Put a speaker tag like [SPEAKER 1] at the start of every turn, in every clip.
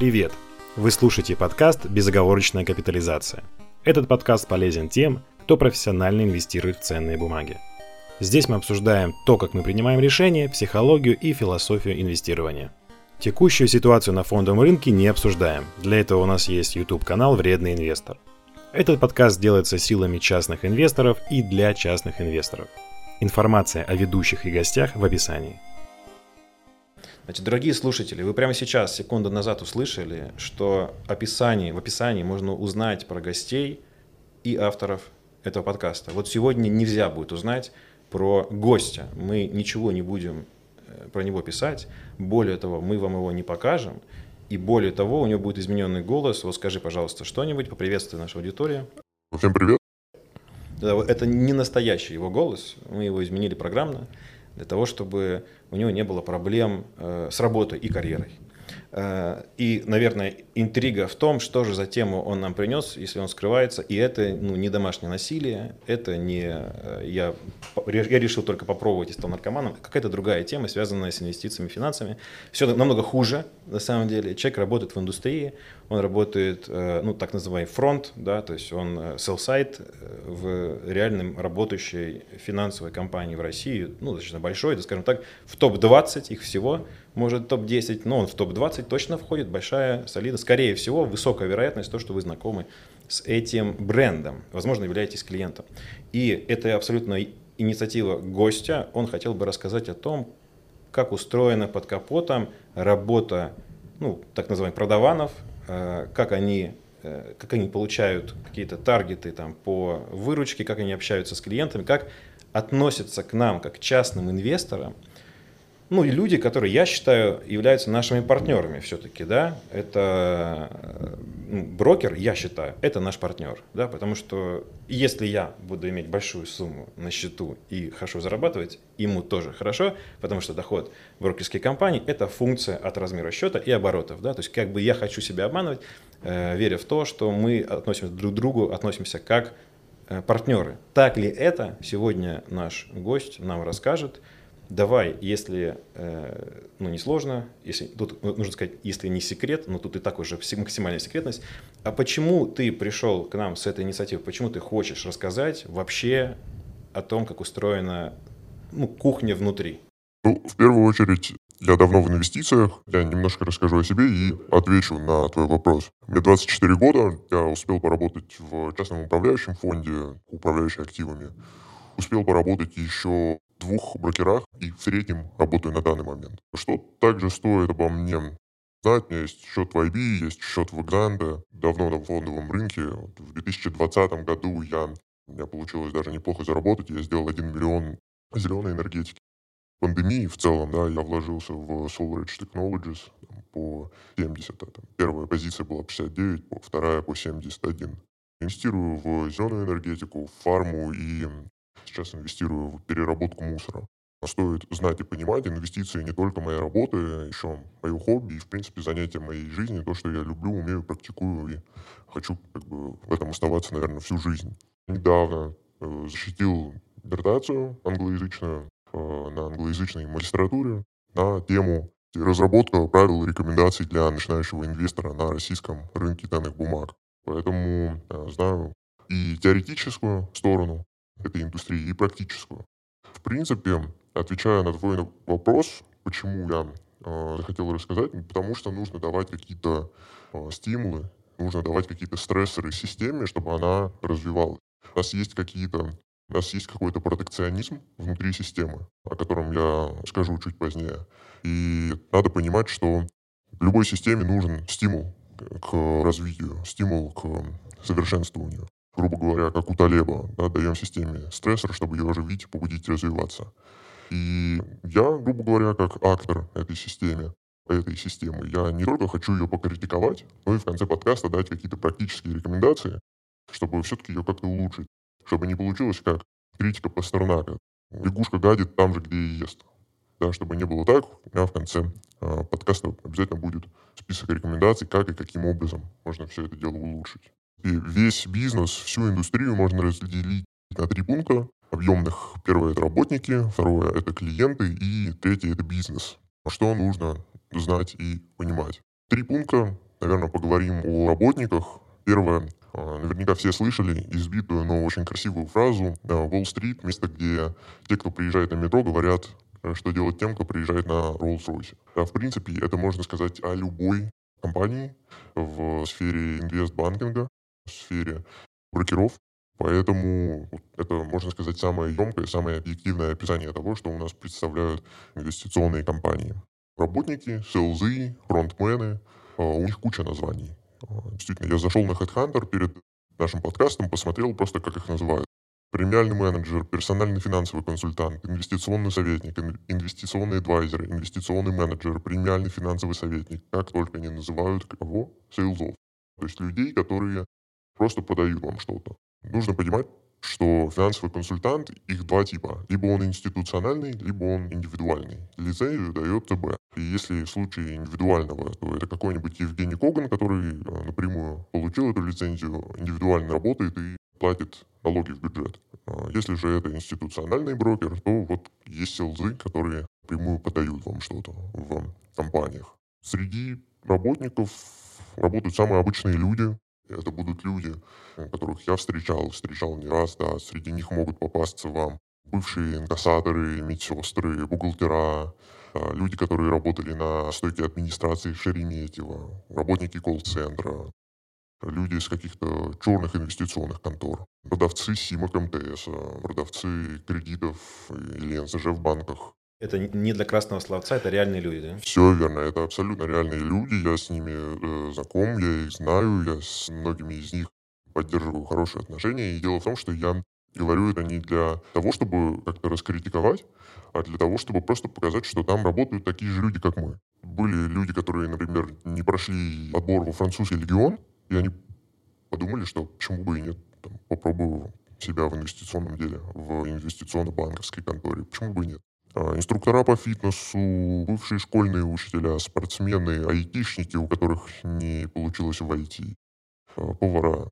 [SPEAKER 1] Привет! Вы слушаете подкаст «Безоговорочная капитализация». Этот подкаст полезен тем, кто профессионально инвестирует в ценные бумаги. Здесь мы обсуждаем то, как мы принимаем решения, психологию и философию инвестирования. Текущую ситуацию на фондовом рынке не обсуждаем. Для этого у нас есть YouTube-канал «Вредный инвестор». Этот подкаст делается силами частных инвесторов и для частных инвесторов. Информация о ведущих и гостях в описании.
[SPEAKER 2] Значит, дорогие слушатели, вы прямо сейчас, секунду назад услышали, что описании, в описании можно узнать про гостей и авторов этого подкаста. Вот сегодня нельзя будет узнать про гостя. Мы ничего не будем э, про него писать. Более того, мы вам его не покажем. И более того, у него будет измененный голос. Вот скажи, пожалуйста, что-нибудь, поприветствуй нашу аудиторию.
[SPEAKER 3] Всем привет.
[SPEAKER 2] Это не настоящий его голос, мы его изменили программно для того, чтобы у него не было проблем э, с работой и карьерой. Э, и, наверное, интрига в том, что же за тему он нам принес, если он скрывается. И это ну, не домашнее насилие, это не э, я, я решил только попробовать и стал наркоманом. Какая-то другая тема, связанная с инвестициями, финансами. Все намного хуже, на самом деле. Человек работает в индустрии, он работает, э, ну, так называемый фронт, да, то есть он sell-side в реальном работающей финансовой компании в России, ну, достаточно большой, да, скажем так, в топ-20 их всего, может топ-10, но он в топ-20 точно входит, большая, солида. Скорее всего, высокая вероятность то, что вы знакомы с этим брендом, возможно, являетесь клиентом. И это абсолютно инициатива гостя, он хотел бы рассказать о том, как устроена под капотом работа, ну, так называемых продаванов, э, как они э, как они получают какие-то таргеты там, по выручке, как они общаются с клиентами, как относятся к нам, как частным инвесторам – ну и люди, которые, я считаю, являются нашими партнерами все-таки, да, это ну, брокер, я считаю, это наш партнер, да, потому что если я буду иметь большую сумму на счету и хорошо зарабатывать, ему тоже хорошо, потому что доход брокерской компании – это функция от размера счета и оборотов, да, то есть как бы я хочу себя обманывать, э, веря в то, что мы относимся друг к другу, относимся как э, партнеры. Так ли это, сегодня наш гость нам расскажет – давай, если э, ну, не сложно, если, тут нужно сказать, если не секрет, но тут и так уже максимальная секретность, а почему ты пришел к нам с этой инициативой, почему ты хочешь рассказать вообще о том, как устроена ну, кухня внутри?
[SPEAKER 3] Ну, в первую очередь, я давно в инвестициях. Я немножко расскажу о себе и отвечу на твой вопрос. Мне 24 года, я успел поработать в частном управляющем фонде, управляющий активами. Успел поработать еще двух брокерах и в среднем работаю на данный момент. Что также стоит обо мне знать, у меня есть счет в IB, есть счет в Гранде, давно на фондовом рынке. В 2020 году я, у меня получилось даже неплохо заработать, я сделал 1 миллион зеленой энергетики. Пандемии в целом, да, я вложился в SolarEdge Technologies там, по 70. Там, первая позиция была 59, вторая по 71. Инвестирую в зеленую энергетику, в фарму и сейчас инвестирую в переработку мусора. Стоит знать и понимать, инвестиции не только моя работа, еще мое хобби и, в принципе, занятие моей жизни, то, что я люблю, умею, практикую и хочу как бы, в этом оставаться, наверное, всю жизнь. Недавно э, защитил диссертацию англоязычную э, на англоязычной магистратуре на тему разработка правил и рекомендаций для начинающего инвестора на российском рынке данных бумаг. Поэтому э, знаю и теоретическую сторону, этой индустрии и практическую. В принципе, отвечая на твой вопрос, почему я э, захотел рассказать, потому что нужно давать какие-то э, стимулы, нужно давать какие-то стрессоры системе, чтобы она развивалась. У нас есть какие-то у нас есть какой-то протекционизм внутри системы, о котором я скажу чуть позднее. И надо понимать, что любой системе нужен стимул к развитию, стимул к совершенствованию грубо говоря, как у Талеба, да, даем системе стрессор, чтобы ее оживить, побудить развиваться. И я, грубо говоря, как актор этой системы, этой системы, я не только хочу ее покритиковать, но и в конце подкаста дать какие-то практические рекомендации, чтобы все-таки ее как-то улучшить, чтобы не получилось как критика Пастернака. Лягушка гадит там же, где и ест. Да, чтобы не было так, у меня в конце э, подкаста обязательно будет список рекомендаций, как и каким образом можно все это дело улучшить. Весь бизнес, всю индустрию можно разделить на три пункта объемных. Первое — это работники, второе — это клиенты, и третье — это бизнес. Что нужно знать и понимать. Три пункта наверное, поговорим о работниках. Первое, а, наверняка все слышали избитую, но очень красивую фразу «Уолл-стрит» — место, где те, кто приезжает на метро, говорят, э, что делать тем, кто приезжает на Rolls-Royce. А в принципе, это можно сказать о любой компании в сфере инвестбанкинга, сфере брокеров. Поэтому это, можно сказать, самое емкое, самое объективное описание того, что у нас представляют инвестиционные компании. Работники, селзы, фронтмены, а, у них куча названий. А, действительно, я зашел на HeadHunter перед нашим подкастом, посмотрел просто, как их называют. Премиальный менеджер, персональный финансовый консультант, инвестиционный советник, инвестиционный адвайзер, инвестиционный менеджер, премиальный финансовый советник. Как только они называют кого? Сейлзов. То есть людей, которые просто продают вам что-то. Нужно понимать, что финансовый консультант, их два типа. Либо он институциональный, либо он индивидуальный. Лицензию дает ТБ. И если в случае индивидуального, то это какой-нибудь Евгений Коган, который э, напрямую получил эту лицензию, индивидуально работает и платит налоги в бюджет. А если же это институциональный брокер, то вот есть селзы, которые прямую подают вам что-то в компаниях. Среди работников работают самые обычные люди, это будут люди, э, которых я встречал, встречал не раз, да, среди них могут попасться вам бывшие инкассаторы, медсестры, бухгалтера, а, люди, которые работали на стойке администрации Шереметьево, работники колл-центра, люди из каких-то черных инвестиционных контор, продавцы СИМок МТС, продавцы кредитов или НСЖ в банках,
[SPEAKER 2] это не для красного словца, это реальные люди, да?
[SPEAKER 3] Все верно, это абсолютно реальные люди, я с ними э, знаком, я их знаю, я с многими из них поддерживаю хорошие отношения. И дело в том, что я говорю это не для того, чтобы как-то раскритиковать, а для того, чтобы просто показать, что там работают такие же люди, как мы. Были люди, которые, например, не прошли отбор во французский легион, и они подумали, что почему бы и нет, там, попробую себя в инвестиционном деле, в инвестиционно-банковской конторе, почему бы и нет. А, инструктора по фитнесу, бывшие школьные учителя, спортсмены, айтишники, у которых не получилось войти, а, повара.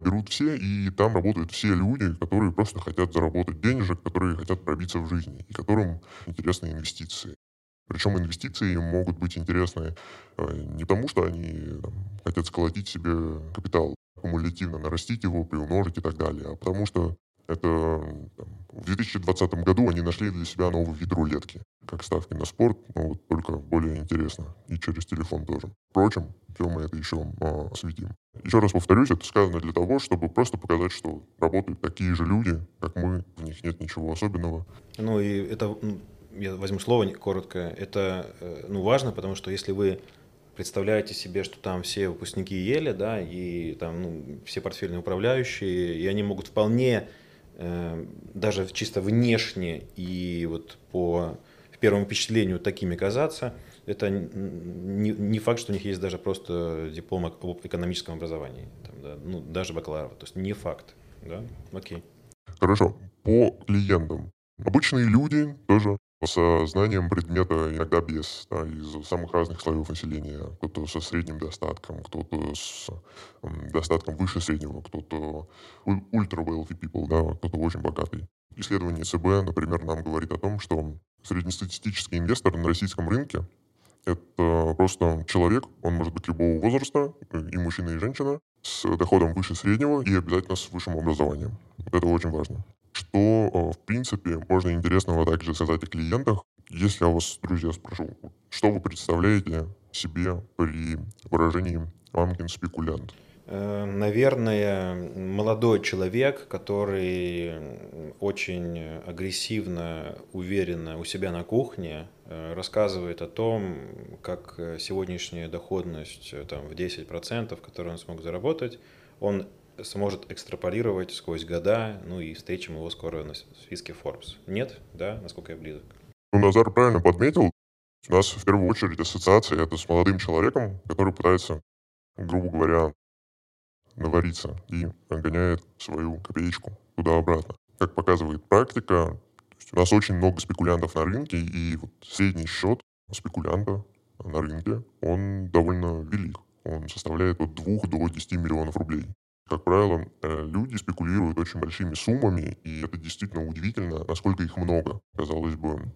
[SPEAKER 3] Берут все, и там работают все люди, которые просто хотят заработать денежек, которые хотят пробиться в жизни, и которым интересны инвестиции. Причем инвестиции могут быть интересны а, не потому, что они там, хотят сколотить себе капитал, кумулятивно нарастить его, приумножить и так далее, а потому что это там, в 2020 году они нашли для себя новый вид рулетки, как ставки на спорт, но вот только более интересно и через телефон тоже. Впрочем, все мы это еще а, осветим. Еще раз повторюсь, это сказано для того, чтобы просто показать, что работают такие же люди, как мы, в них нет ничего особенного.
[SPEAKER 2] Ну и это, я возьму слово коротко, это э, ну, важно, потому что если вы представляете себе, что там все выпускники Ели, да, и там ну, все портфельные управляющие, и они могут вполне Э, даже чисто внешне и вот по первому впечатлению такими казаться, это не, факт, что у них есть даже просто диплом об экономическом образовании, там, да, ну, даже бакалавра, то есть не факт, да, окей.
[SPEAKER 3] Хорошо, по клиентам. Обычные люди тоже со знанием предмета иногда без, да, из самых разных слоев населения. Кто-то со средним достатком, кто-то с достатком выше среднего, кто-то ультра wealthy people, да, кто-то очень богатый. Исследование ЦБ, например, нам говорит о том, что среднестатистический инвестор на российском рынке это просто человек, он может быть любого возраста, и мужчина, и женщина, с доходом выше среднего и обязательно с высшим образованием. Это очень важно. Что, э, в принципе, можно интересного также сказать о клиентах. Если я вас, друзья, спрошу, что вы представляете себе при выражении «мамкин-спекулянт»?
[SPEAKER 2] Э, наверное, молодой человек, который очень агрессивно, уверенно у себя на кухне э, рассказывает о том, как сегодняшняя доходность там, в 10%, которую он смог заработать, он сможет экстраполировать сквозь года, ну и встретим его скоро на списке Forbes. Нет, да, насколько я близок.
[SPEAKER 3] Ну, Назар правильно подметил. У нас в первую очередь ассоциация это с молодым человеком, который пытается, грубо говоря, навариться и гоняет свою копеечку туда-обратно. Как показывает практика, у нас очень много спекулянтов на рынке, и вот средний счет спекулянта на рынке, он довольно велик. Он составляет от 2 до 10 миллионов рублей. Как правило, э, люди спекулируют очень большими суммами, и это действительно удивительно, насколько их много. Казалось бы,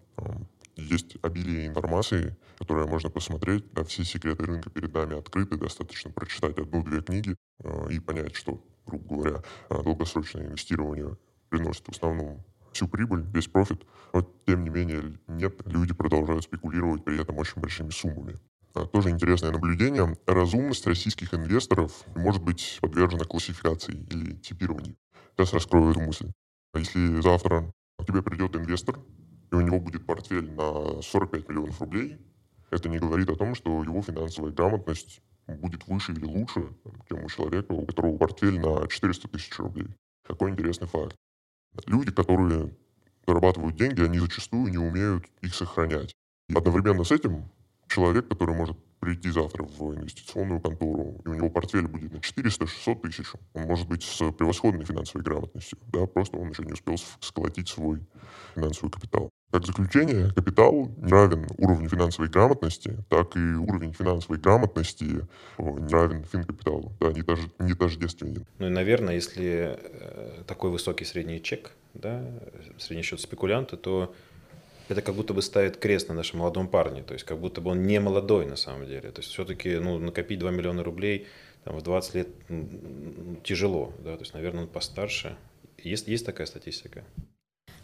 [SPEAKER 3] есть обилие информации, которую можно посмотреть, да, все секреты рынка перед нами открыты, достаточно прочитать одну-две книги э, и понять, что, грубо говоря, э, долгосрочное инвестирование приносит в основном всю прибыль, весь профит, но тем не менее нет, люди продолжают спекулировать при этом очень большими суммами. А, тоже интересное наблюдение. Разумность российских инвесторов может быть подвержена классификации или типированию. Сейчас раскрою эту мысль. Если завтра к тебе придет инвестор, и у него будет портфель на 45 миллионов рублей, это не говорит о том, что его финансовая грамотность будет выше или лучше, чем у человека, у которого портфель на 400 тысяч рублей. Такой интересный факт. Люди, которые зарабатывают деньги, они зачастую не умеют их сохранять. И одновременно с этим человек, который может прийти завтра в инвестиционную контору, и у него портфель будет на 400-600 тысяч, он может быть с превосходной финансовой грамотностью, да, просто он еще не успел сколотить свой финансовый капитал. Как заключение, капитал равен уровню финансовой грамотности, так и уровень финансовой грамотности не равен финкапиталу, да, не, тож, не тождественен.
[SPEAKER 2] Ну и, наверное, если э, такой высокий средний чек, да, средний счет спекулянта, то это как будто бы ставит крест на нашем молодом парне, то есть как будто бы он не молодой на самом деле. То есть все-таки ну, накопить 2 миллиона рублей там, в 20 лет ну, тяжело, да, то есть, наверное, он постарше. Есть, есть такая статистика?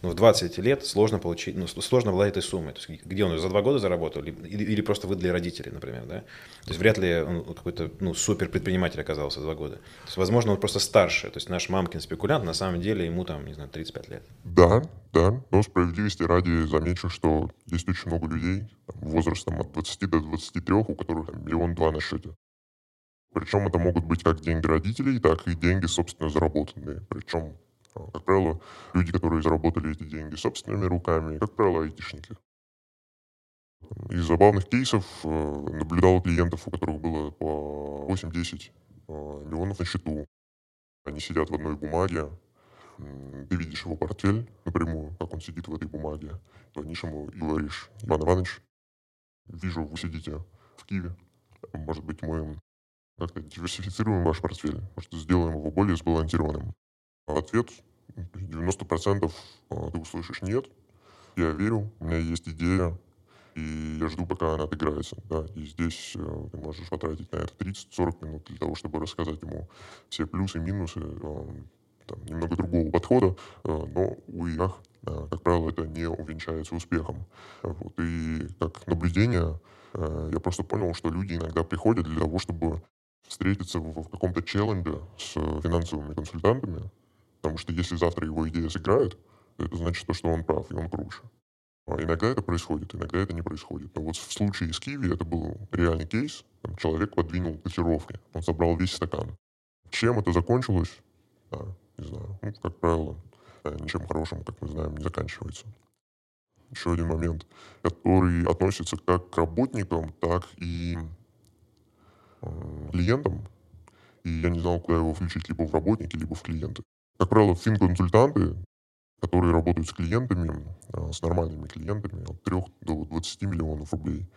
[SPEAKER 2] Ну, в 20 лет сложно получить, ну, сложно обладать этой суммой. То есть, где он за два года заработал, или, или просто выдали родители, например, да? То есть, вряд ли он какой-то, ну, супер предприниматель оказался два года. То есть, возможно, он просто старше. То есть, наш мамкин спекулянт, на самом деле, ему там, не знаю, 35 лет.
[SPEAKER 3] Да, да. Но справедливости ради замечу, что есть очень много людей там, возрастом от 20 до 23, у которых там, миллион-два на счете. Причем это могут быть как деньги родителей, так и деньги, собственно, заработанные. Причем как правило, люди, которые заработали эти деньги собственными руками, как правило, айтишники. Из забавных кейсов э, наблюдал клиентов, у которых было по 8-10 э, миллионов на счету. Они сидят в одной бумаге, ты видишь его портфель напрямую, как он сидит в этой бумаге. Звонишь ему и говоришь, Иван Иванович, вижу, вы сидите в Киеве. Может быть, мы как-то диверсифицируем ваш портфель, может, сделаем его более сбалансированным. Ответ 90% а, ты услышишь «нет». Я верю, у меня есть идея, и я жду, пока она отыграется. Да. И здесь э, ты можешь потратить на это 30-40 минут для того, чтобы рассказать ему все плюсы минусы э, там, немного другого подхода, э, но, увы, ах, э, как правило, это не увенчается успехом. Вот. И как наблюдение э, я просто понял, что люди иногда приходят для того, чтобы встретиться в, в каком-то челлендже с финансовыми консультантами, Потому что если завтра его идея сыграет, это значит то, что он прав, и он круче. А иногда это происходит, иногда это не происходит. Но вот в случае с Киви это был реальный кейс. Там человек подвинул котировки, он собрал весь стакан. Чем это закончилось? Да, не знаю. Ну, как правило, да, ничем хорошим, как мы знаем, не заканчивается. Еще один момент, который относится как к работникам, так и э, клиентам. И я не знал, куда его включить, либо в работники, либо в клиенты. Как правило, финконсультанты, которые работают с клиентами, а, с нормальными клиентами, от 3 до 20 миллионов рублей,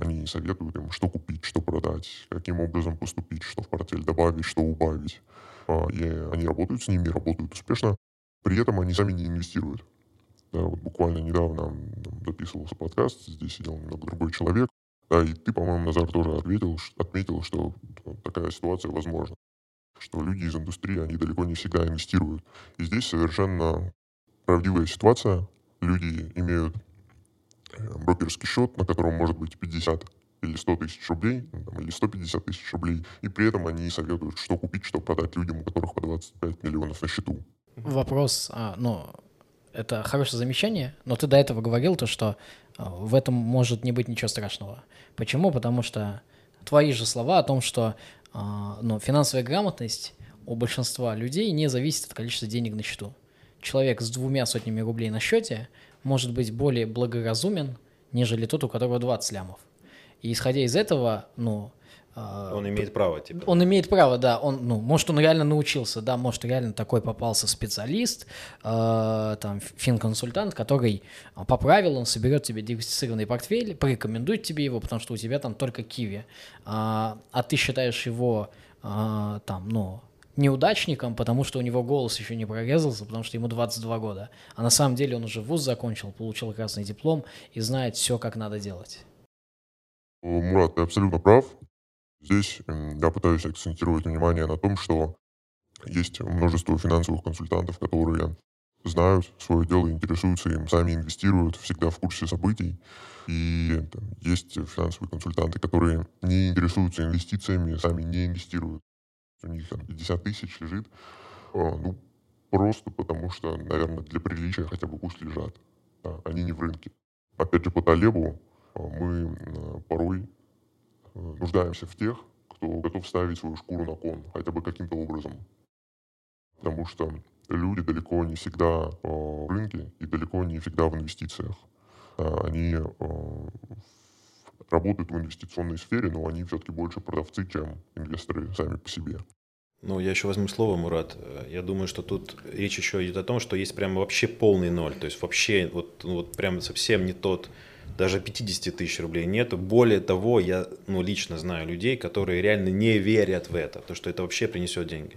[SPEAKER 3] они советуют им, что купить, что продать, каким образом поступить, что в портфель добавить, что убавить. А, и они работают с ними, работают успешно. При этом они сами не инвестируют. Да, вот буквально недавно записывался подкаст, здесь сидел немного другой человек, да, и ты, по-моему, Назар тоже ответил, отметил, что такая ситуация возможна что люди из индустрии, они далеко не всегда инвестируют. И здесь совершенно правдивая ситуация. Люди имеют э, брокерский счет, на котором может быть 50 или 100 тысяч рублей, ну, там, или 150 тысяч рублей, и при этом они советуют, что купить, что продать людям, у которых по 25 миллионов на счету.
[SPEAKER 4] Вопрос, а, ну, это хорошее замечание, но ты до этого говорил то, что а, в этом может не быть ничего страшного. Почему? Потому что твои же слова о том, что но финансовая грамотность у большинства людей не зависит от количества денег на счету. Человек с двумя сотнями рублей на счете может быть более благоразумен, нежели тот, у которого 20 лямов. И исходя из этого, ну,
[SPEAKER 2] а, он имеет право, типа.
[SPEAKER 4] Он имеет право, да. Он, ну, может, он реально научился, да, может, реально такой попался специалист, э, там, финконсультант, который по правилам соберет тебе диверсифицированный портфель, порекомендует тебе его, потому что у тебя там только киви. А, а ты считаешь его, э, там, ну, неудачником, потому что у него голос еще не прорезался, потому что ему 22 года. А на самом деле он уже вуз закончил, получил красный диплом и знает все, как надо делать.
[SPEAKER 3] Мурат, ты абсолютно прав. Здесь я пытаюсь акцентировать внимание на том, что есть множество финансовых консультантов, которые знают свое дело, интересуются им, сами инвестируют, всегда в курсе событий. И там, есть финансовые консультанты, которые не интересуются инвестициями, сами не инвестируют. У них там 50 тысяч лежит. А, ну, просто потому что, наверное, для приличия хотя бы пусть лежат. Да, они не в рынке. Опять же, по Талебу а, мы а, порой нуждаемся в тех, кто готов ставить свою шкуру на кон, хотя бы каким-то образом. Потому что люди далеко не всегда в рынке и далеко не всегда в инвестициях. Они работают в инвестиционной сфере, но они все-таки больше продавцы, чем инвесторы сами по себе.
[SPEAKER 2] Ну, я еще возьму слово, Мурат. Я думаю, что тут речь еще идет о том, что есть прям вообще полный ноль. То есть вообще вот, ну, вот прям совсем не тот, даже 50 тысяч рублей нету. Более того, я ну, лично знаю людей, которые реально не верят в это, то, что это вообще принесет деньги.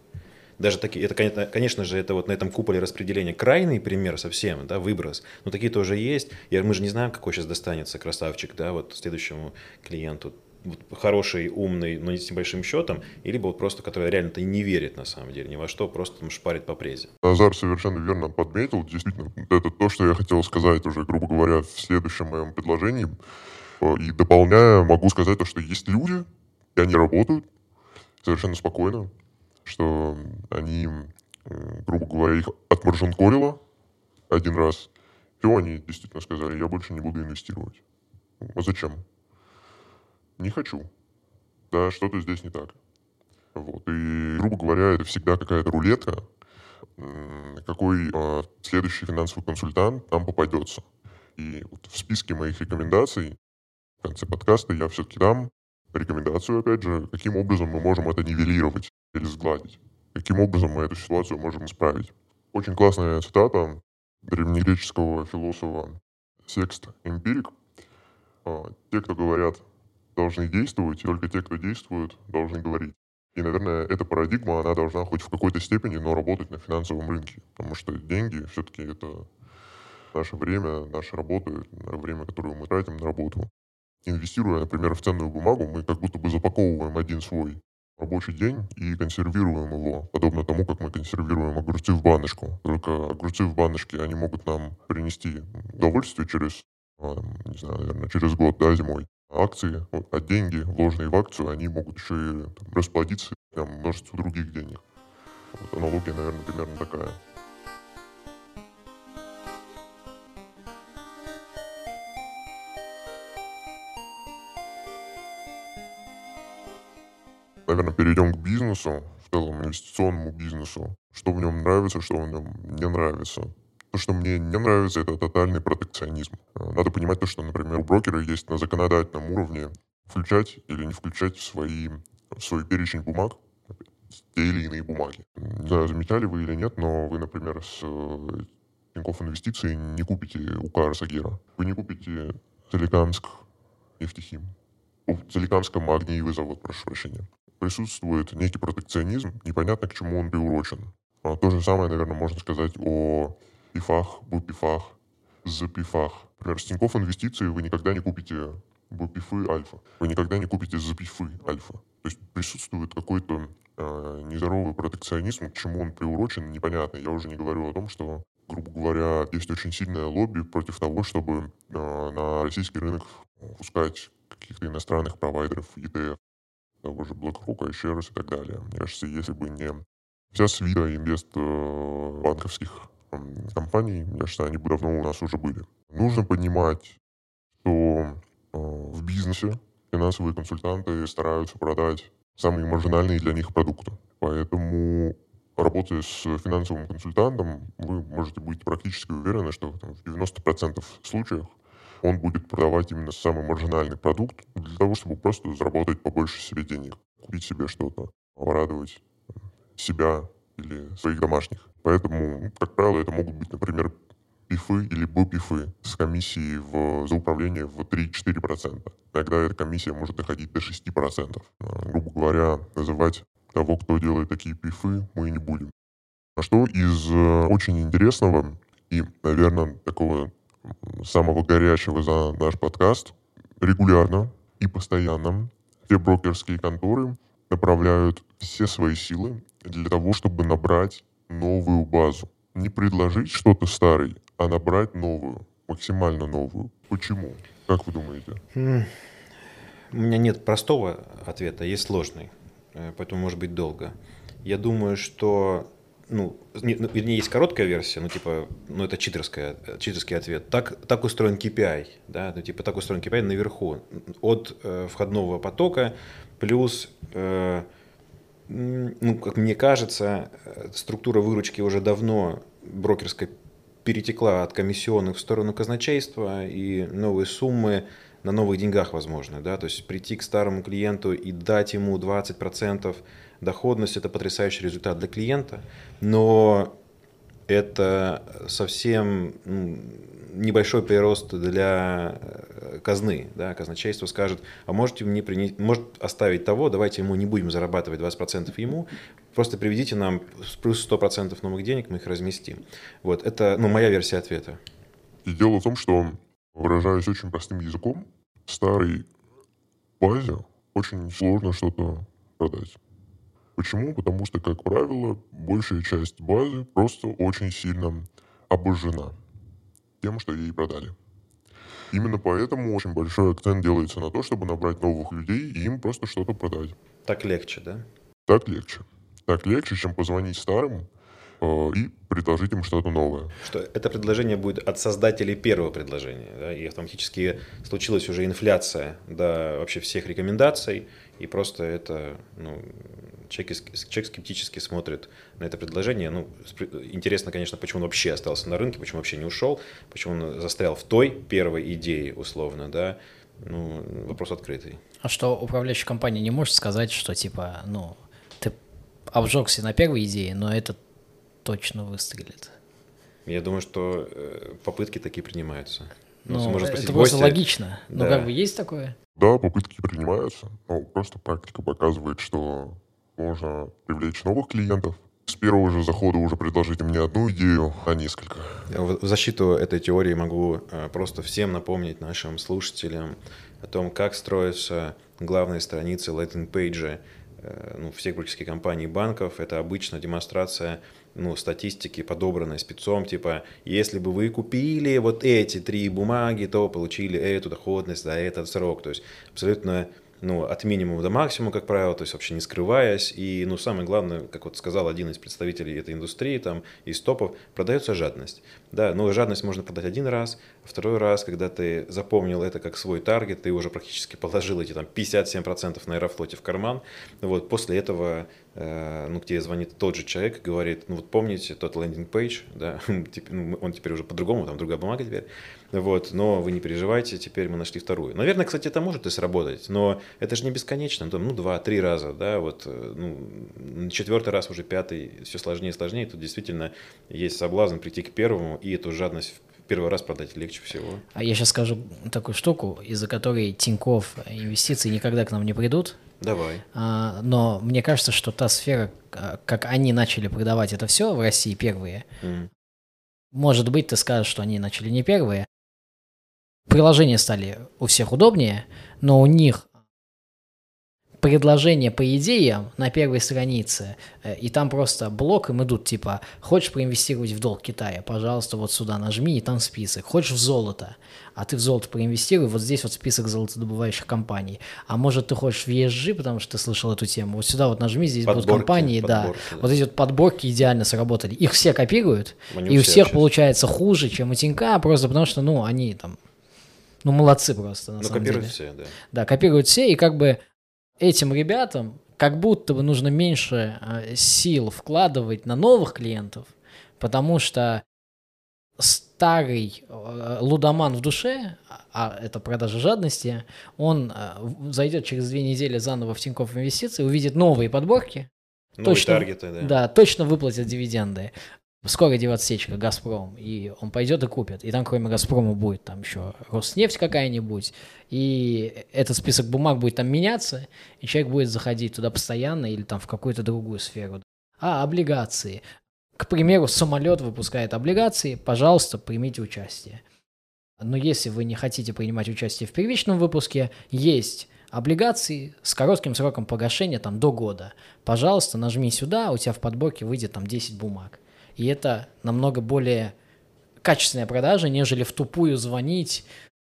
[SPEAKER 2] Даже такие, это, конечно же, это вот на этом куполе распределения крайний пример совсем, да, выброс, но такие тоже есть, и мы же не знаем, какой сейчас достанется красавчик, да, вот следующему клиенту, вот хороший, умный, но с небольшим счетом, или вот просто, который реально-то не верит на самом деле ни во что, просто там шпарит по презе.
[SPEAKER 3] Назар совершенно верно подметил. Действительно, это то, что я хотел сказать уже, грубо говоря, в следующем моем предложении. И дополняя, могу сказать то, что есть люди, и они работают совершенно спокойно, что они, грубо говоря, их отмаржинкорило один раз. И они действительно сказали, я больше не буду инвестировать. А зачем? Не хочу. Да, что-то здесь не так. Вот. И, грубо говоря, это всегда какая-то рулетка, какой э, следующий финансовый консультант нам попадется. И вот в списке моих рекомендаций в конце подкаста я все-таки дам рекомендацию, опять же, каким образом мы можем это нивелировать или сгладить. Каким образом мы эту ситуацию можем исправить. Очень классная цитата древнегреческого философа Секст Эмпирик. А, те, кто говорят, должны действовать, и только те, кто действует, должны говорить. И, наверное, эта парадигма, она должна хоть в какой-то степени, но работать на финансовом рынке. Потому что деньги все-таки это наше время, наша работа, время, которое мы тратим на работу. Инвестируя, например, в ценную бумагу, мы как будто бы запаковываем один свой рабочий день и консервируем его, подобно тому, как мы консервируем огурцы в баночку. Только огурцы в баночке, они могут нам принести удовольствие через, а, не знаю, наверное, через год, да, зимой. Акции, а деньги, вложенные в акцию, они могут еще и там, расплодиться на множество других денег. Вот аналогия, наверное, примерно такая. наверное, перейдем к бизнесу, в целом инвестиционному бизнесу. Что в нем нравится, что в нем не нравится. То, что мне не нравится, это тотальный протекционизм. Э, надо понимать то, что, например, у брокера есть на законодательном уровне включать или не включать в, свои, в свой перечень бумаг те или иные бумаги. Не знаю, замечали вы или нет, но вы, например, с э, Тинькофф Инвестиции не купите УК Росагира. Вы не купите Соликамск нефтехим. Соликамск магниевый завод, прошу прощения присутствует некий протекционизм, непонятно к чему он приурочен. А то же самое, наверное, можно сказать о ПИФах, БУПИФах, ЗПИФах. Например, с Тинькофф инвестиции вы никогда не купите БУПИФы Альфа. Вы никогда не купите ЗПИФы Альфа. То есть присутствует какой-то э, нездоровый протекционизм, к чему он приурочен, непонятно. Я уже не говорю о том, что, грубо говоря, есть очень сильное лобби против того, чтобы э, на российский рынок пускать каких-то иностранных провайдеров ETF того же BlackRock, iShares и так далее. Мне кажется, если бы не вся свита инвест э, банковских компаний, мне кажется, они бы давно у нас уже были. Нужно понимать, что э, в бизнесе финансовые консультанты стараются продать самые маржинальные для них продукты. Поэтому, работая с финансовым консультантом, вы можете быть практически уверены, что там, в 90% случаев он будет продавать именно самый маржинальный продукт для того, чтобы просто заработать побольше себе денег, купить себе что-то, порадовать себя или своих домашних. Поэтому, как правило, это могут быть, например, пифы или бупифы с комиссией в, за управление в 3-4%. Иногда эта комиссия может доходить до 6%. А, грубо говоря, называть того, кто делает такие пифы, мы не будем. А что из э, очень интересного и, наверное, такого самого горячего за наш подкаст, регулярно и постоянно те брокерские конторы направляют все свои силы для того, чтобы набрать новую базу. Не предложить что-то старое, а набрать новую, максимально новую. Почему? Как вы думаете?
[SPEAKER 2] У меня нет простого ответа, есть сложный, э, поэтому может быть долго. Я думаю, что ну, не, ну, вернее, есть короткая версия, ну, типа, ну, это читерская, читерский ответ. Так, так устроен KPI, да, ну, типа, так устроен KPI наверху, от э, входного потока, плюс, э, ну, как мне кажется, э, структура выручки уже давно брокерской перетекла от комиссионных в сторону казначейства, и новые суммы на новых деньгах возможны, да, то есть прийти к старому клиенту и дать ему 20% доходность – это потрясающий результат для клиента, но это совсем небольшой прирост для э, казны. Да? Казначейство скажет, а можете мне принять, может оставить того, давайте ему не будем зарабатывать 20% ему, просто приведите нам плюс 100% новых денег, мы их разместим. Вот, это ну, моя версия ответа.
[SPEAKER 3] И дело в том, что, выражаясь очень простым языком, старой базе очень сложно что-то продать. Почему? Потому что, как правило, большая часть базы просто очень сильно обожжена тем, что ей продали. Именно поэтому очень большой акцент делается на то, чтобы набрать новых людей и им просто что-то продать.
[SPEAKER 2] Так легче, да?
[SPEAKER 3] Так легче. Так легче, чем позвонить старым э, и предложить им что-то новое.
[SPEAKER 2] Что это предложение будет от создателей первого предложения, да, и автоматически случилась уже инфляция да, вообще всех рекомендаций, и просто это ну, человек, человек скептически смотрит на это предложение. Ну, интересно, конечно, почему он вообще остался на рынке, почему вообще не ушел, почему он застрял в той первой идее, условно, да. Ну, вопрос открытый.
[SPEAKER 4] А что управляющая компания не может сказать, что типа, ну, ты обжегся на первой идее, но это точно выстрелит?
[SPEAKER 2] Я думаю, что э, попытки такие принимаются.
[SPEAKER 4] Ну, можно это просто логично. Да. Ну, как бы есть такое?
[SPEAKER 3] Да, попытки принимаются, но просто практика показывает, что можно привлечь новых клиентов. С первого же захода уже предложить им не одну идею, а несколько.
[SPEAKER 2] В защиту этой теории могу э, просто всем напомнить нашим слушателям о том, как строятся главные страницы лендинг-пейджа э, ну, всех практически компаний банков. Это обычно демонстрация ну, статистики, подобранной спецом, типа, если бы вы купили вот эти три бумаги, то получили эту доходность за этот срок. То есть абсолютно ну, от минимума до максимума, как правило, то есть вообще не скрываясь. И, ну, самое главное, как вот сказал один из представителей этой индустрии, там, из топов, продается жадность. Да, но жадность можно продать один раз, второй раз, когда ты запомнил это как свой target, ты уже практически положил эти там 57% на аэрофлоте в карман, вот, после этого ну, к тебе звонит тот же человек и говорит, ну вот помните тот landing page, да, ну, он теперь уже по-другому, там другая бумага теперь, вот, но вы не переживайте, теперь мы нашли вторую. Наверное, кстати, это может и сработать, но это же не бесконечно, там, ну, два-три раза, да, вот, э, ну, четвертый раз, уже пятый, все сложнее и сложнее, тут действительно есть соблазн прийти к первому и эту жадность первый раз продать легче всего.
[SPEAKER 4] А я сейчас скажу такую штуку, из-за которой Тиньков инвестиции никогда к нам не придут,
[SPEAKER 2] Давай.
[SPEAKER 4] А, но мне кажется, что та сфера, а, как они начали продавать это все в России первые, mm. может быть, ты скажешь, что они начали не первые. Приложения стали у всех удобнее, но у них предложение по идеям на первой странице, э, и там просто блок им идут, типа, хочешь проинвестировать в долг Китая, пожалуйста, вот сюда нажми, и там список. Хочешь в золото, а ты в золото проинвестируй, вот здесь вот список золотодобывающих компаний. А может, ты хочешь в ESG, потому что ты слышал эту тему, вот сюда вот нажми, здесь подборки, будут компании, подборки, да. да. Вот эти вот подборки идеально сработали. Их все копируют, они и у всех сейчас. получается хуже, чем у Тинька, просто потому что, ну, они там ну, молодцы просто, на ну, самом
[SPEAKER 2] копируют
[SPEAKER 4] деле.
[SPEAKER 2] все, да.
[SPEAKER 4] Да, копируют все, и как бы этим ребятам как будто бы нужно меньше э, сил вкладывать на новых клиентов, потому что старый э, лудоман в душе, а это продажа жадности, он э, зайдет через две недели заново в Тинькофф Инвестиции, увидит новые подборки,
[SPEAKER 2] Новые точно, таргеты, да.
[SPEAKER 4] Да, точно выплатят дивиденды. Скоро идет отсечка «Газпром», и он пойдет и купит. И там кроме «Газпрома» будет там еще «Роснефть» какая-нибудь, и этот список бумаг будет там меняться, и человек будет заходить туда постоянно или там в какую-то другую сферу. А, облигации. К примеру, самолет выпускает облигации, пожалуйста, примите участие. Но если вы не хотите принимать участие в первичном выпуске, есть облигации с коротким сроком погашения там до года. Пожалуйста, нажми сюда, у тебя в подборке выйдет там 10 бумаг. И это намного более качественная продажа, нежели в тупую звонить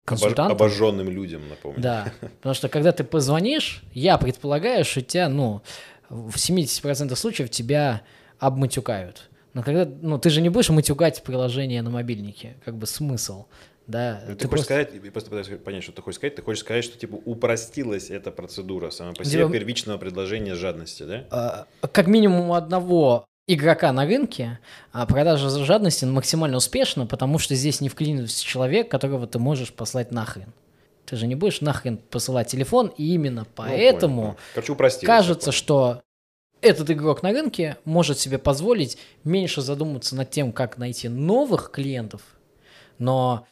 [SPEAKER 4] консультантам.
[SPEAKER 2] Обожженным людям, напомню.
[SPEAKER 4] Да, потому что когда ты позвонишь, я предполагаю, что тебя, ну, в 70% случаев тебя обматюкают. Но когда, ну, ты же не будешь матюкать приложение на мобильнике, как бы смысл. Да,
[SPEAKER 2] ну, ты, ты хочешь просто... сказать, просто пытаюсь понять, что ты хочешь сказать. Ты хочешь сказать, что типа упростилась эта процедура сама по себе Дело... первичного предложения жадности, да?
[SPEAKER 4] А, как минимум одного игрока на рынке, а продажа жадности максимально успешна, потому что здесь не вклинивается человек, которого ты можешь послать нахрен. Ты же не будешь нахрен посылать телефон, и именно ну, поэтому ну,
[SPEAKER 2] Короче, упростилось,
[SPEAKER 4] кажется, что этот игрок на рынке может себе позволить меньше задуматься над тем, как найти новых клиентов, но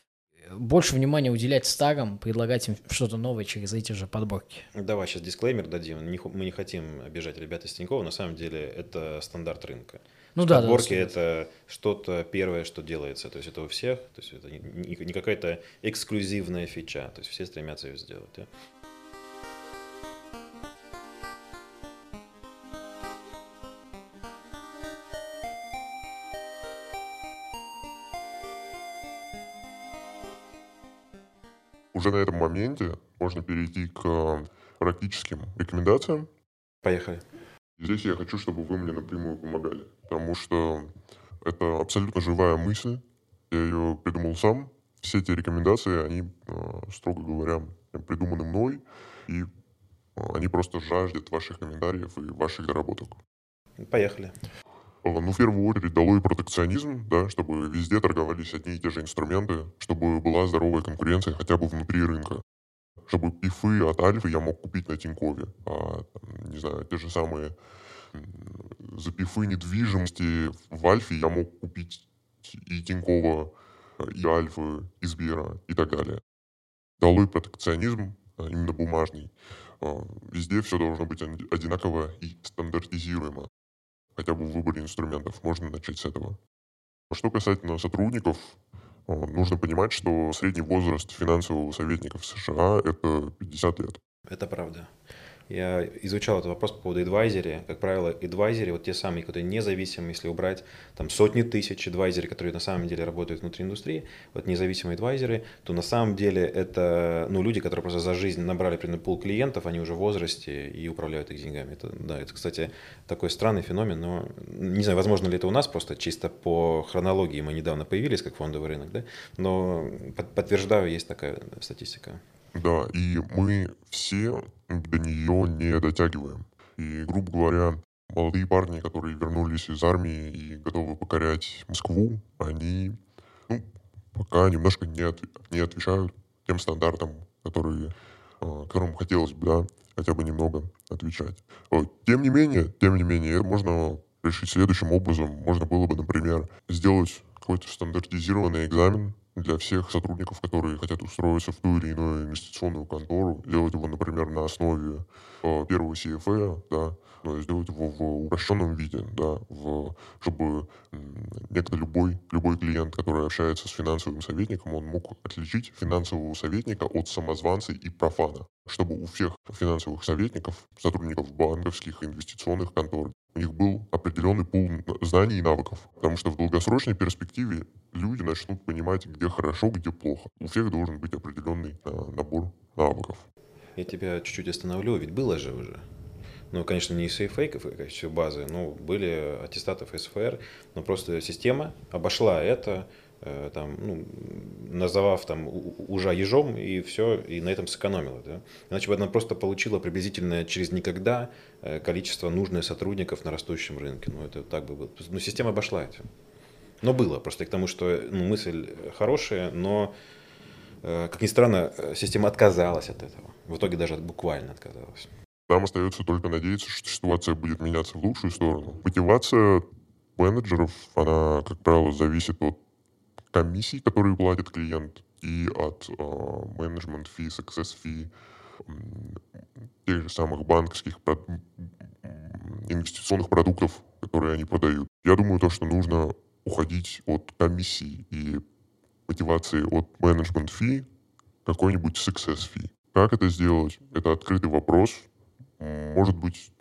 [SPEAKER 4] больше внимания уделять старым, предлагать им что-то новое через эти же подборки.
[SPEAKER 2] Давай сейчас дисклеймер дадим. Мы не хотим обижать ребят из Тинькова. На самом деле это стандарт рынка. Ну, да, подборки да, это что-то первое, что делается. То есть это у всех. То есть это не, какая-то эксклюзивная фича. То есть все стремятся ее сделать. Да?
[SPEAKER 3] Уже на этом моменте можно перейти к э, практическим рекомендациям.
[SPEAKER 2] Поехали.
[SPEAKER 3] Здесь я хочу, чтобы вы мне напрямую помогали, потому что это абсолютно живая мысль. Я ее придумал сам. Все эти рекомендации, они, э, строго говоря, придуманы мной, и э, они просто жаждут ваших комментариев и ваших доработок.
[SPEAKER 2] Поехали.
[SPEAKER 3] Э, ну, в первую очередь, долой протекционизм, да, чтобы везде торговались одни и те же инструменты, чтобы была здоровая конкуренция хотя бы внутри рынка. Чтобы пифы от Альфы я мог купить на Тинькове, а, не знаю, те же самые за пифы недвижимости в Альфе я мог купить и Тинькова, и Альфы, и Сбера, и так далее. Долой протекционизм, э, именно бумажный. Э, везде все должно быть одинаково и стандартизируемо хотя бы в выборе инструментов. Можно начать с этого. Что касательно сотрудников, э, нужно понимать, что средний возраст финансового советника в США – это 50 лет.
[SPEAKER 2] Это правда. Я изучал этот вопрос по поводу advisory. Как правило, advisory, вот те самые, которые независимые, если убрать там сотни тысяч advisory, которые на самом деле работают внутри индустрии, вот независимые advisory, то на самом деле это ну, люди, которые просто за жизнь набрали примерно пол клиентов, они уже в возрасте и управляют их деньгами. Это, да, это, кстати, такой странный феномен, но не знаю, возможно ли это у нас просто чисто по хронологии мы недавно появились как фондовый рынок, да? но подтверждаю, есть такая статистика.
[SPEAKER 3] Да, и мы все до нее не дотягиваем. И, грубо говоря, молодые парни, которые вернулись из армии и готовы покорять Москву, они ну, пока немножко не, от, не отвечают тем стандартам, которые, э, которым хотелось бы, да, хотя бы немного отвечать. Тем не менее, тем не менее, можно решить следующим образом. Можно было бы, например, сделать какой-то стандартизированный экзамен для всех сотрудников, которые хотят устроиться в ту или иную инвестиционную контору, сделать его, например, на основе э, первого CFA, да, но сделать его в упрощенном виде, да, в, чтобы некто любой, любой клиент, который общается с финансовым советником, он мог отличить финансового советника от самозванца и профана, чтобы у всех финансовых советников, сотрудников банковских, инвестиционных контор, у них был определенный пул знаний и навыков. Потому что в долгосрочной перспективе люди начнут понимать, где хорошо, где плохо. У всех должен быть определенный э, набор навыков.
[SPEAKER 2] Я тебя чуть-чуть остановлю, ведь было же уже. Ну, конечно, не из сейфейков, как все базы, но были аттестатов СФР, но просто система обошла это, Э, там, ну, назовав там уже ежом, и все, и на этом сэкономила. Да? Иначе бы она просто получила приблизительно через никогда э, количество нужных сотрудников на растущем рынке. Ну, это так бы было. Ну, система обошла это. Но было. Просто к тому, что ну, мысль хорошая, но, э, как ни странно, система отказалась от этого. В итоге даже буквально отказалась.
[SPEAKER 3] Нам остается только надеяться, что ситуация будет меняться в лучшую сторону. Мотивация менеджеров, она, как правило, зависит от комиссий, которые платит клиент, и от менеджмент фи, success фи, тех же самых банковских инвестиционных продуктов, которые они продают. Я думаю, то, что нужно уходить от комиссий и мотивации от менеджмент фи какой-нибудь success фи. Как это сделать? Это открытый вопрос. Может быть,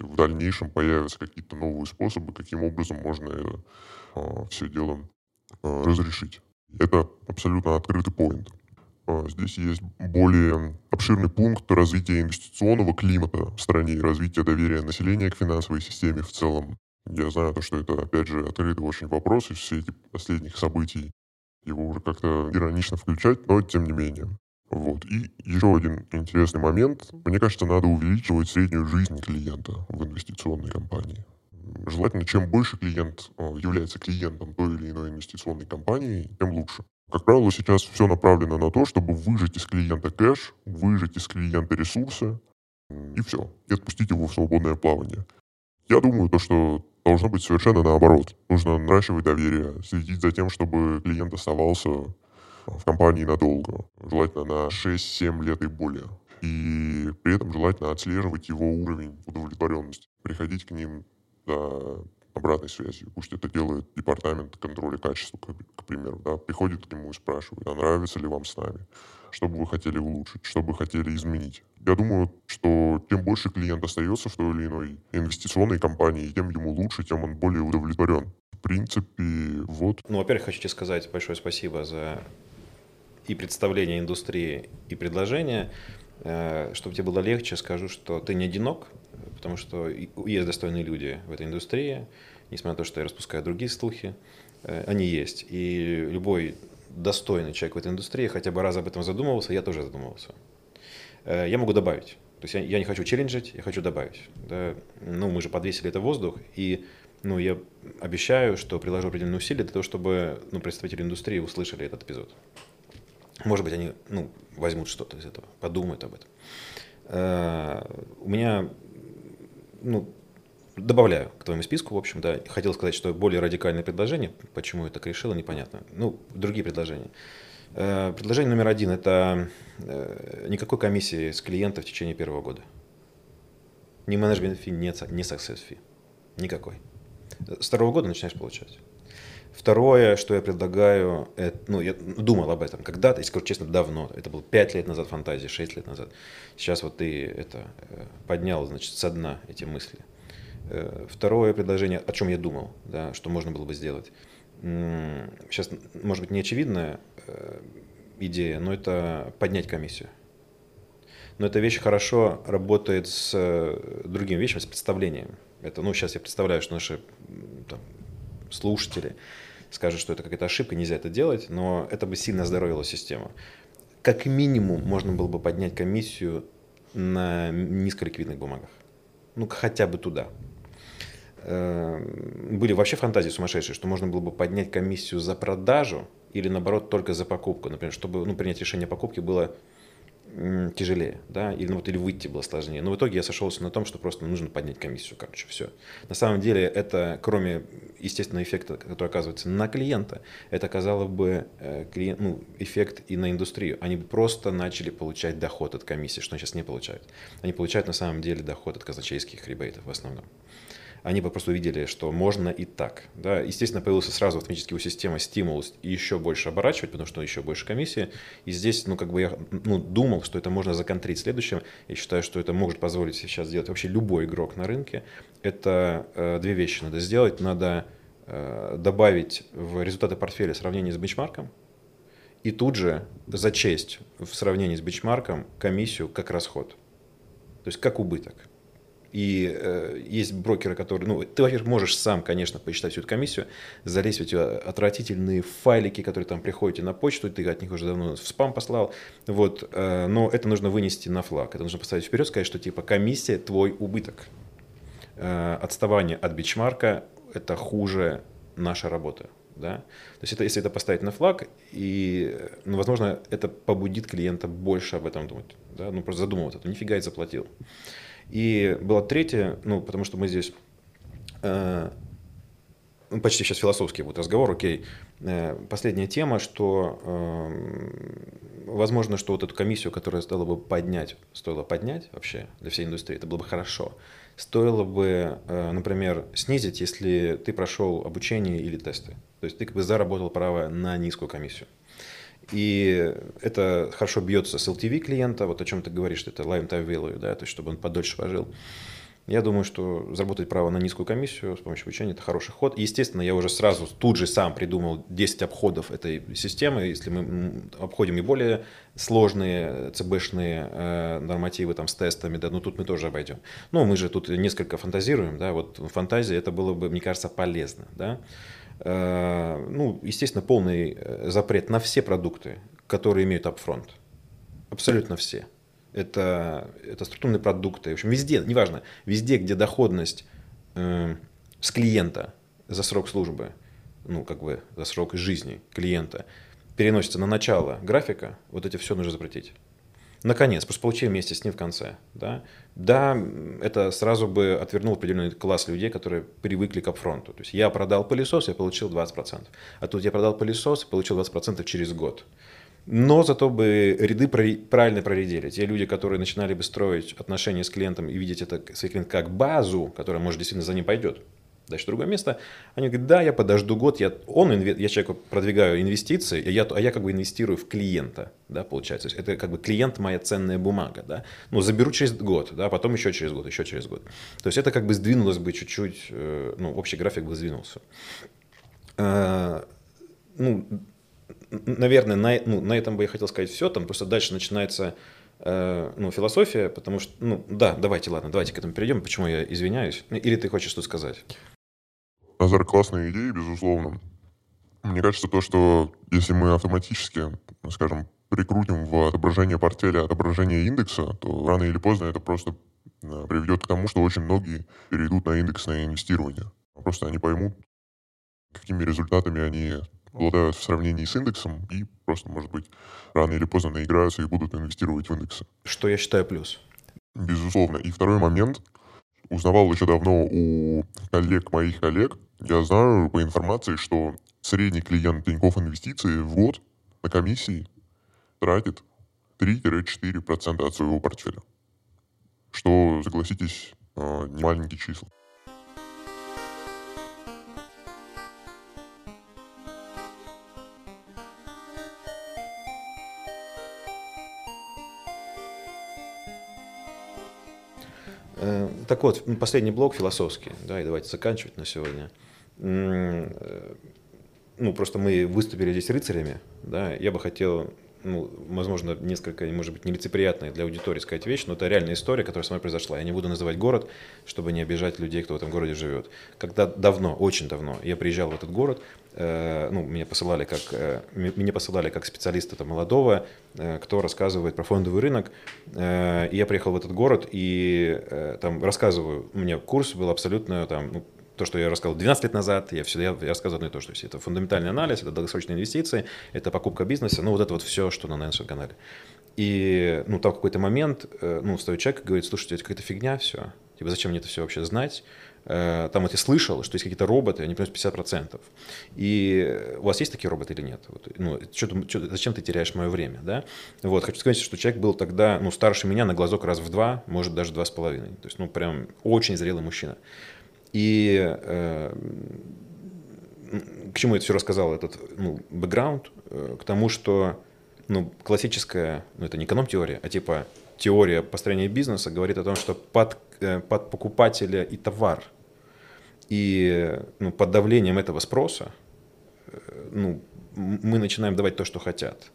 [SPEAKER 3] в дальнейшем появятся какие-то новые способы, каким образом можно это а, все дело а, разрешить. Это абсолютно открытый поинт. А, здесь есть более обширный пункт развития инвестиционного климата в стране и развития доверия населения к финансовой системе в целом. Я знаю, то, что это, опять же, открытый очень вопрос из всех этих последних событий. Его уже как-то иронично включать, но тем не менее. Вот. И еще один интересный момент. Мне кажется, надо увеличивать среднюю жизнь клиента в инвестиционной компании. Желательно, чем больше клиент э, является клиентом той или иной инвестиционной компании, тем лучше. Как правило, сейчас все направлено на то, чтобы выжать из клиента кэш, выжать из клиента ресурсы, и все, и отпустить его в свободное плавание. Я думаю, то, что должно быть совершенно наоборот. Нужно наращивать доверие, следить за тем, чтобы клиент оставался в компании надолго, желательно на 6-7 лет и более. И при этом желательно отслеживать его уровень удовлетворенности, приходить к ним за обратной связью. Пусть это делает департамент контроля качества, к, к примеру. Да, приходит к нему и спрашивает, а нравится ли вам с нами, что бы вы хотели улучшить, что бы хотели изменить. Я думаю, что чем больше клиент остается в той или иной инвестиционной компании, тем ему лучше, тем он более удовлетворен. В принципе, вот.
[SPEAKER 2] Ну, во-первых, хочу тебе сказать большое спасибо за и представление индустрии, и предложение. Э, чтобы тебе было легче, скажу, что ты не одинок, потому что есть достойные люди в этой индустрии, несмотря на то, что я распускаю другие слухи, э, они есть. И любой достойный человек в этой индустрии хотя бы раз об этом задумывался, я тоже задумывался. Э, я могу добавить. То есть я, я не хочу челленджить, я хочу добавить. Да? Ну, мы же подвесили это в воздух, и ну, я обещаю, что приложу определенные усилия для того, чтобы ну, представители индустрии услышали этот эпизод. Может быть, они ну, возьмут что-то из этого, подумают об этом. Э, у меня, ну, добавляю к твоему списку, в общем, да, хотел сказать, что более радикальное предложение, почему я так решил, непонятно. Ну, другие предложения. Э, предложение номер один – это э, никакой комиссии с клиента в течение первого года. Ни менеджмент фи, ни, ни success фи. Никакой. С второго года начинаешь получать. Второе, что я предлагаю, это, ну, я думал об этом когда-то, и скажу честно, давно. Это было 5 лет назад фантазии, 6 лет назад. Сейчас вот ты это э, поднял, значит, со дна эти мысли. Э, второе предложение, о чем я думал, да, что можно было бы сделать. Сейчас, может быть, не очевидная э, идея, но это поднять комиссию. Но эта вещь хорошо работает с другими вещами, с представлением. Это, ну, сейчас я представляю, что наши там, слушатели скажут, что это какая-то ошибка, нельзя это делать, но это бы сильно оздоровило систему. Как минимум можно было бы поднять комиссию на низколиквидных бумагах. Ну, хотя бы туда. Эм, были вообще фантазии сумасшедшие, что можно было бы поднять комиссию за продажу или, наоборот, только за покупку. Например, чтобы ну, принять решение о покупке было тяжелее, да, или, ну, вот, или выйти было сложнее. Но в итоге я сошелся на том, что просто нужно поднять комиссию, короче, все. На самом деле это, кроме естественного эффекта, который оказывается на клиента, это оказало бы э, клиент, ну, эффект и на индустрию. Они бы просто начали получать доход от комиссии, что они сейчас не получают. Они получают на самом деле доход от казначейских ребейтов в основном они бы просто увидели, что можно и так. Да? Естественно, появился сразу автоматически у стимул еще больше оборачивать, потому что еще больше комиссии. И здесь, ну, как бы я ну, думал, что это можно законтрить следующим. Я считаю, что это может позволить сейчас сделать вообще любой игрок на рынке. Это э, две вещи надо сделать. Надо э, добавить в результаты портфеля сравнение с бенчмарком, и тут же зачесть в сравнении с бенчмарком комиссию как расход. То есть как убыток. И э, есть брокеры, которые, ну, ты, во-первых, можешь сам, конечно, посчитать всю эту комиссию, залезть в эти отвратительные файлики, которые там приходят на почту, ты от них уже давно в спам послал, вот, э, но это нужно вынести на флаг, это нужно поставить вперед, сказать, что типа комиссия твой убыток. Э, отставание от бичмарка – это хуже наша работа. Да? То есть это, если это поставить на флаг, и, ну, возможно, это побудит клиента больше об этом думать. Да? Ну, просто задумываться, нифига я заплатил. И было третье, ну, потому что мы здесь э, ну, почти сейчас философский будет разговор, окей. Э, последняя тема, что э, возможно, что вот эту комиссию, которая стоило бы поднять, стоило поднять вообще для всей индустрии, это было бы хорошо. Стоило бы, э, например, снизить, если ты прошел обучение или тесты. То есть ты как бы заработал право на низкую комиссию. И это хорошо бьется с LTV клиента, вот о чем ты говоришь, что это lifetime value, да, то есть чтобы он подольше пожил. Я думаю, что заработать право на низкую комиссию с помощью обучения – это хороший ход. естественно, я уже сразу тут же сам придумал 10 обходов этой системы. Если мы обходим и более сложные ЦБшные э, нормативы там, с тестами, да, ну тут мы тоже обойдем. Но мы же тут несколько фантазируем, да, вот фантазия это было бы, мне кажется, полезно, да. Э, ну, естественно, полный э, запрет на все продукты, которые имеют upfront. Абсолютно все это, это структурные продукты. В общем, везде, неважно, везде, где доходность э, с клиента за срок службы, ну, как бы за срок жизни клиента, переносится на начало графика, вот эти все нужно запретить. Наконец, просто получили вместе с ним в конце. Да? да, это сразу бы отвернул определенный класс людей, которые привыкли к апфронту. То есть я продал пылесос, я получил 20%. А тут я продал пылесос и получил 20% через год но зато бы ряды правильно проредили. Те люди, которые начинали бы строить отношения с клиентом и видеть это свой клиент как базу, которая, может, действительно за ним пойдет, дальше другое место, они говорят, да, я подожду год, я, он, я человеку продвигаю инвестиции, а я, а я как бы инвестирую в клиента, да, получается. Это как бы клиент моя ценная бумага, да. Ну, заберу через год, да, потом еще через год, еще через год. То есть это как бы сдвинулось бы чуть-чуть, э, ну, общий график бы сдвинулся. Э, ну, наверное, на, ну, на этом бы я хотел сказать все. Там просто дальше начинается э, ну, философия, потому что, ну, да, давайте, ладно, давайте к этому перейдем. Почему я извиняюсь? Или ты хочешь что сказать?
[SPEAKER 3] Назар, классная идея, безусловно. Мне кажется, то, что если мы автоматически, скажем, прикрутим в отображение портфеля отображение индекса, то рано или поздно это просто э, приведет к тому, что очень многие перейдут на индексное инвестирование. Просто они поймут, какими результатами они обладают в сравнении с индексом и просто, может быть, рано или поздно наиграются и будут инвестировать в индексы.
[SPEAKER 2] Что я считаю плюс.
[SPEAKER 3] Безусловно. И второй момент. Узнавал еще давно у коллег, моих коллег, я знаю по информации, что средний клиент Тинькофф Инвестиции в год на комиссии тратит 3-4% от своего портфеля. Что, согласитесь, а, не маленькие числа.
[SPEAKER 2] Так вот, последний блок философский, да, и давайте заканчивать на сегодня. Э, ну, просто мы выступили здесь рыцарями, да, я бы хотел ну, возможно, несколько, может быть, нелицеприятная для аудитории сказать вещь, но это реальная история, которая со мной произошла. Я не буду называть город, чтобы не обижать людей, кто в этом городе живет. Когда давно, очень давно, я приезжал в этот город, э, ну, меня посылали как, э, меня посылали как специалиста там, молодого, э, кто рассказывает про фондовый рынок, э, и я приехал в этот город и э, там рассказываю, у меня курс был абсолютно там, ну, то, что я рассказал 12 лет назад, я всегда я рассказывал одно и то, что это фундаментальный анализ, это долгосрочные инвестиции, это покупка бизнеса, ну вот это вот все, что на нашем канале. И ну, там какой-то момент э, ну, встает человек и говорит, слушайте, это какая-то фигня все, типа зачем мне это все вообще знать? Э, там вот я слышал, что есть какие-то роботы, они приносят 50%. И у вас есть такие роботы или нет? Вот, ну, что, что, зачем ты теряешь мое время? Да? Вот, хочу сказать, что человек был тогда ну, старше меня на глазок раз в два, может даже два с половиной. То есть, ну, прям очень зрелый мужчина. И э, к чему я это все рассказал, этот ну, бэкграунд? Э, к тому, что ну, классическая, ну это не эконом-теория, а типа теория построения бизнеса говорит о том, что под, э, под покупателя и товар, и ну, под давлением этого спроса э, ну, мы начинаем давать то, что хотят.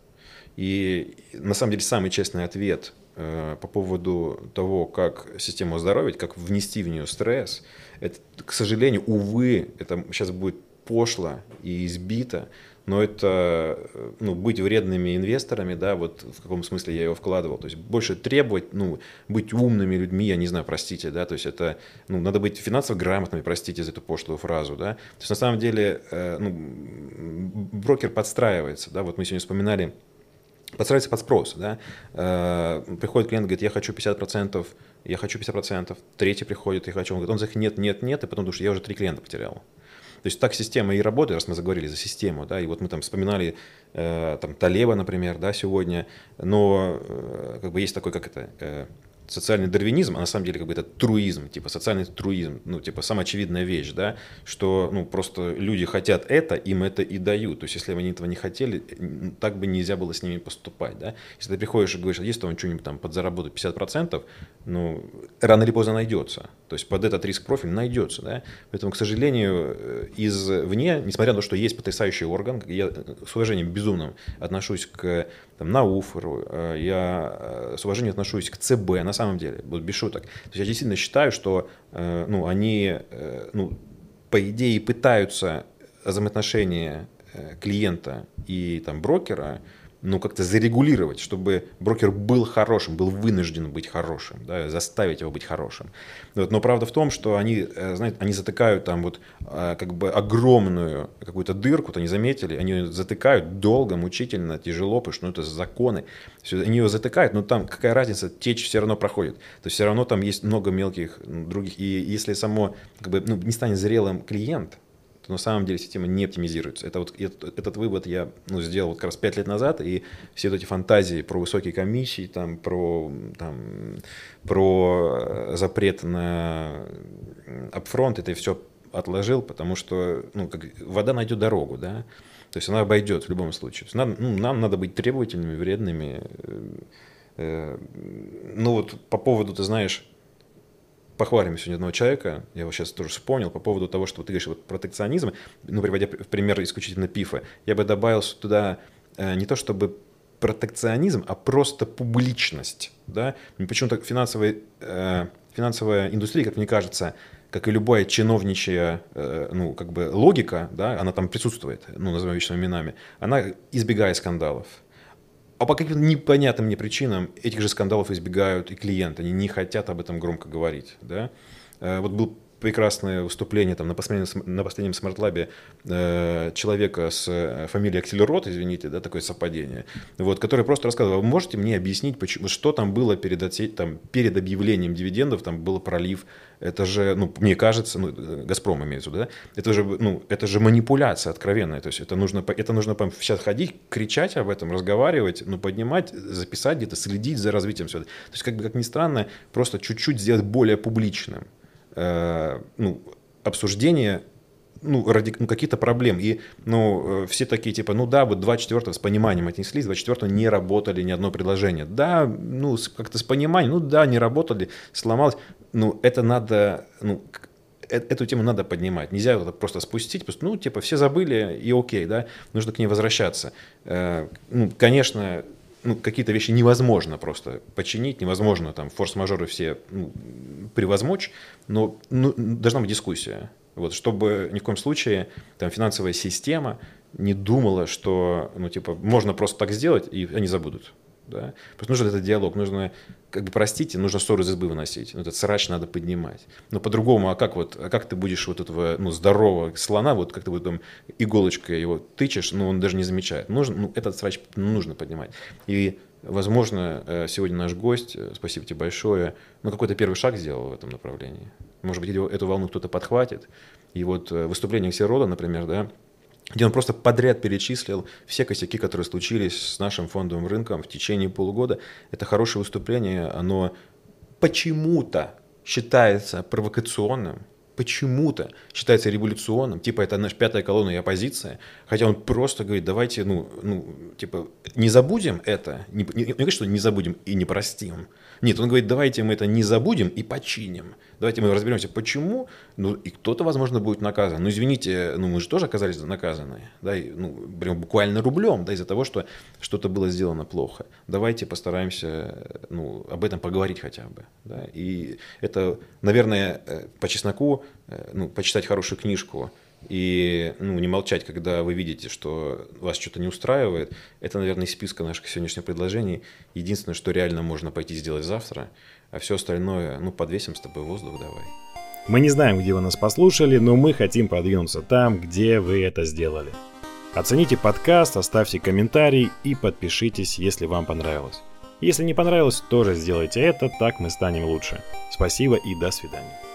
[SPEAKER 2] И на самом деле самый честный ответ по поводу того, как систему оздоровить, как внести в нее стресс, это, к сожалению, увы, это сейчас будет пошло и избито, но это ну, быть вредными инвесторами, да, вот в каком смысле я его вкладывал. То есть больше требовать, ну, быть умными людьми, я не знаю, простите, да, то есть это, ну, надо быть финансово грамотными, простите за эту пошлую фразу, да. То есть на самом деле, э, ну, брокер подстраивается, да, вот мы сегодня вспоминали подстраивается под спрос. Да? Э, приходит клиент, говорит, я хочу 50%, я хочу 50%, третий приходит, я хочу, он говорит, он говорит, нет, нет, нет, и потом думаешь, я уже три клиента потерял. То есть так система и работает, раз мы заговорили за систему, да, и вот мы там вспоминали э, там Талеба, например, да, сегодня, но э, как бы есть такой, как это, э, социальный дарвинизм, а на самом деле как бы это труизм, типа социальный труизм, ну типа самая очевидная вещь, да, что ну просто люди хотят это, им это и дают. То есть если они этого не хотели, так бы нельзя было с ними поступать, да. Если ты приходишь и говоришь, а есть там что-нибудь там подзаработать 50%, ну рано или поздно найдется. То есть под этот риск профиль найдется, да. Поэтому, к сожалению, э, извне, несмотря на то, что есть потрясающий орган, я с уважением безумным отношусь к там, на УФРу, э, я э, с уважением отношусь к ЦБ, на самом деле, вот без шуток. То есть я действительно считаю, что э, ну, они, ну, по идее, пытаются взаимоотношения клиента и там, брокера ну, как-то зарегулировать, чтобы брокер был хорошим, был вынужден быть хорошим, да, заставить его быть хорошим. Вот, но правда в том, что они, э, знаете, они затыкают там вот э, как бы огромную какую-то дырку, вот они заметили, они затыкают долго, мучительно, тяжело, потому что ну, это законы. Все, они ее затыкают, но там какая разница, течь все равно проходит. То есть все равно там есть много мелких других. И если само как бы, ну, не станет зрелым клиент, на самом деле система не оптимизируется. Это вот, этот, этот вывод я ну, сделал вот как раз 5 лет назад, и все вот эти фантазии про высокие комиссии, там, про, там, про э, запрет на апфронт, это все отложил, потому что ну, как, вода найдет дорогу, да, то есть она обойдет в любом случае. Надо, ну, нам надо быть требовательными, вредными. Э, э, ну вот по поводу, ты знаешь, похвалим сегодня одного человека, я его сейчас тоже вспомнил, по поводу того, что вот ты говоришь вот, протекционизм, ну, приводя в пример исключительно ПИФа, я бы добавил туда э, не то чтобы протекционизм, а просто публичность. Да? Почему-то финансовая, э, финансовая индустрия, как мне кажется, как и любая чиновничья э, ну, как бы логика, да, она там присутствует, ну, назовем вещами именами, она избегает скандалов. А по каким-то непонятным мне причинам этих же скандалов избегают и клиенты. Они не хотят об этом громко говорить. Да? Э, вот был прекрасное выступление там, на последнем, на последнем Smart-Lab е э, человека с э, фамилией Аксельрод, извините, да, такое совпадение, вот, который просто рассказывал, вы можете мне объяснить, почему, что там было перед, там, перед объявлением дивидендов, там был пролив, это же, ну, мне кажется, ну, Газпром имеется да, это же, ну, это же манипуляция откровенная, то есть это нужно, это нужно сейчас ходить, кричать об этом, разговаривать, ну, поднимать, записать где-то, следить за развитием всего. То есть, как бы, как ни странно, просто чуть-чуть сделать более публичным. Э, ну, обсуждение ну, ради ну, каких-то проблем. И ну, э, все такие, типа, ну да, вот 24 с пониманием отнеслись, 24 не работали ни одно предложение. Да, ну, как-то с пониманием, ну да, не работали, сломалось. Ну, это надо, ну, э, эту тему надо поднимать. Нельзя это просто спустить, просто, ну, типа, все забыли, и окей, да, нужно к ней возвращаться. Ну, конечно, ну, какие-то вещи невозможно просто починить, невозможно там форс-мажоры все ну, превозмочь, но ну, должна быть дискуссия. Вот, чтобы ни в коем случае там, финансовая система не думала, что ну, типа, можно просто так сделать, и они забудут. Да? Просто нужен этот диалог, нужно, как бы, простите, нужно ссору из избы выносить, ну, этот срач надо поднимать. Но по-другому, а как вот, а как ты будешь вот этого, ну, здорового слона, вот как ты вот там иголочкой его тычешь, ну, он даже не замечает. Нужно, ну, этот срач нужно поднимать. И Возможно, э, сегодня наш гость, э, спасибо тебе большое, ну, какой-то первый шаг сделал в этом направлении. Может быть, эту волну кто-то подхватит. И вот э, выступление Ксерода, например, да, где он просто подряд перечислил все косяки, которые случились с нашим фондовым рынком в течение полугода. Это хорошее выступление, оно почему-то считается провокационным, почему-то считается революционным, типа это наша пятая колонна и оппозиция, хотя он просто говорит, давайте, ну, ну типа, не забудем это, не, не, не говорит, что не забудем и не простим, нет, он говорит, давайте мы это не забудем и починим. Давайте мы разберемся, почему, ну, и кто-то, возможно, будет наказан. Ну, извините, ну, мы же тоже оказались наказаны, да, и, ну, прям буквально рублем, да, из-за того, что что-то было сделано плохо. Давайте постараемся, ну, об этом поговорить хотя бы, да, и это, наверное, э, по чесноку, ну, почитать хорошую книжку, и ну, не молчать, когда вы видите, что вас что-то не устраивает, это, наверное, из списка наших сегодняшних предложений. Единственное, что реально можно пойти сделать завтра, а все остальное, ну, подвесим с тобой воздух давай.
[SPEAKER 1] Мы не знаем, где вы нас послушали, но мы хотим продвинуться там, где вы это сделали. Оцените подкаст, оставьте комментарий и подпишитесь, если вам понравилось. Если не понравилось, тоже сделайте это, так мы станем лучше. Спасибо и до свидания.